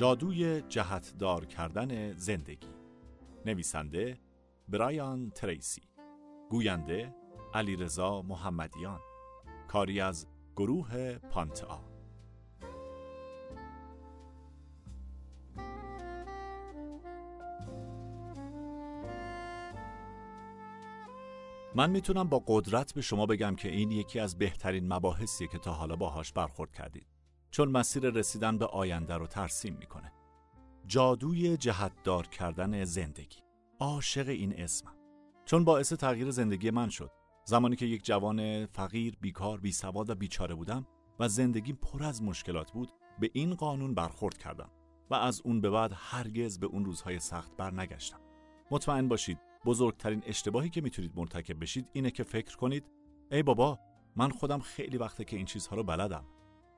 جادوی جهتدار کردن زندگی. نویسنده برایان تریسی. گوینده علیرضا محمدیان. کاری از گروه پانتا. من می‌تونم با قدرت به شما بگم که این یکی از بهترین مباحثیه که تا حالا باهاش برخورد کردید. چون مسیر رسیدن به آینده رو ترسیم می‌کنه. جادوی جهتدار کردن زندگی. عاشق این اسمم چون باعث تغییر زندگی من شد. زمانی که یک جوان فقیر بیکار بیسواد و بیچاره بودم و زندگیم پر از مشکلات بود به این قانون برخورد کردم و از اون به بعد هرگز به اون روزهای سخت برنگشتم مطمئن باشید بزرگترین اشتباهی که می‌تونید مرتکب بشید اینه که فکر کنید ای بابا من خودم خیلی وقته که این چیزها رو بلدم.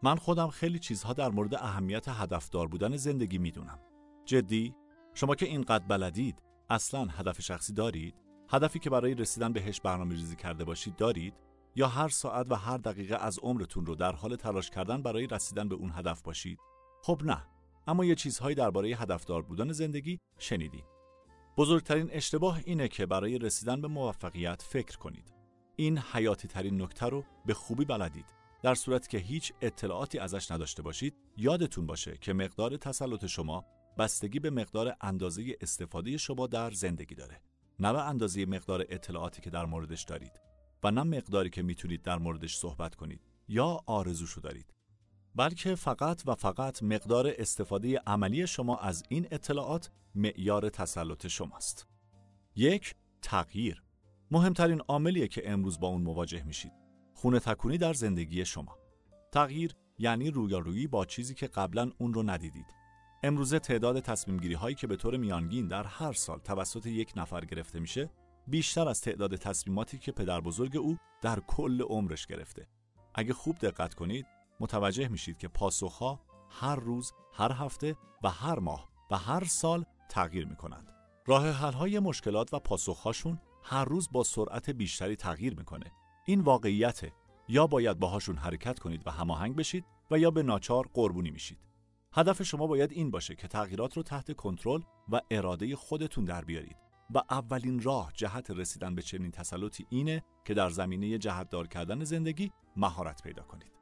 من خودم خیلی چیزها در مورد اهمیت هدفدار بودن زندگی می‌دونم. جدی؟ شما که اینقدر بلدید اصلا هدف شخصی دارید؟ هدفی که برای رسیدن بهش برنامه ریزی کرده باشید دارید؟ یا هر ساعت و هر دقیقه از عمرتون رو در حال تلاش کردن برای رسیدن به اون هدف باشید؟ خب نه. اما یه چیزهایی درباره هدفدار بودن زندگی شنیدید بزرگترین اشتباه اینه که برای رسیدن به موفقیت فکر کنید. این حیاتی ترین نکته رو به خوبی بلدید. در صورتی که هیچ اطلاعاتی ازش نداشته باشید، یادتون باشه که مقدار تسلط شما بستگی به مقدار اندازه استفاده شما در زندگی داره. نه به اندازه مقدار اطلاعاتی که در موردش دارید و نه مقداری که می‌تونید در موردش صحبت کنید یا آرزوشو دارید. بلکه فقط و فقط مقدار استفاده عملی شما از این اطلاعات معیار تسلط شماست. یک تغییر مهمترین عاملیه که امروز با اون مواجه میشید. خونه تکونی در زندگی شما. تغییر یعنی رویارویی با چیزی که قبلا اون رو ندیدید. امروزه تعداد تصمیم گیری هایی که به طور میانگین در هر سال توسط یک نفر گرفته میشه بیشتر از تعداد تصمیماتی که پدر بزرگ او در کل عمرش گرفته. اگه خوب دقت کنید متوجه میشید که پاسخها هر روز، هر هفته و هر ماه و هر سال تغییر می کنند. راه حل های مشکلات و پاسخهاشون هر روز با سرعت بیشتری تغییر می‌کنه. این واقعیته. یا باید باهاشون حرکت کنید و هماهنگ بشید و یا به ناچار قربونی میشید. هدف شما باید این باشه که تغییرات رو تحت کنترل و اراده خودتون در بیارید. و اولین راه جهت رسیدن به چنین تسلطی اینه که در زمینه جهتدار کردن زندگی مهارت پیدا کنید.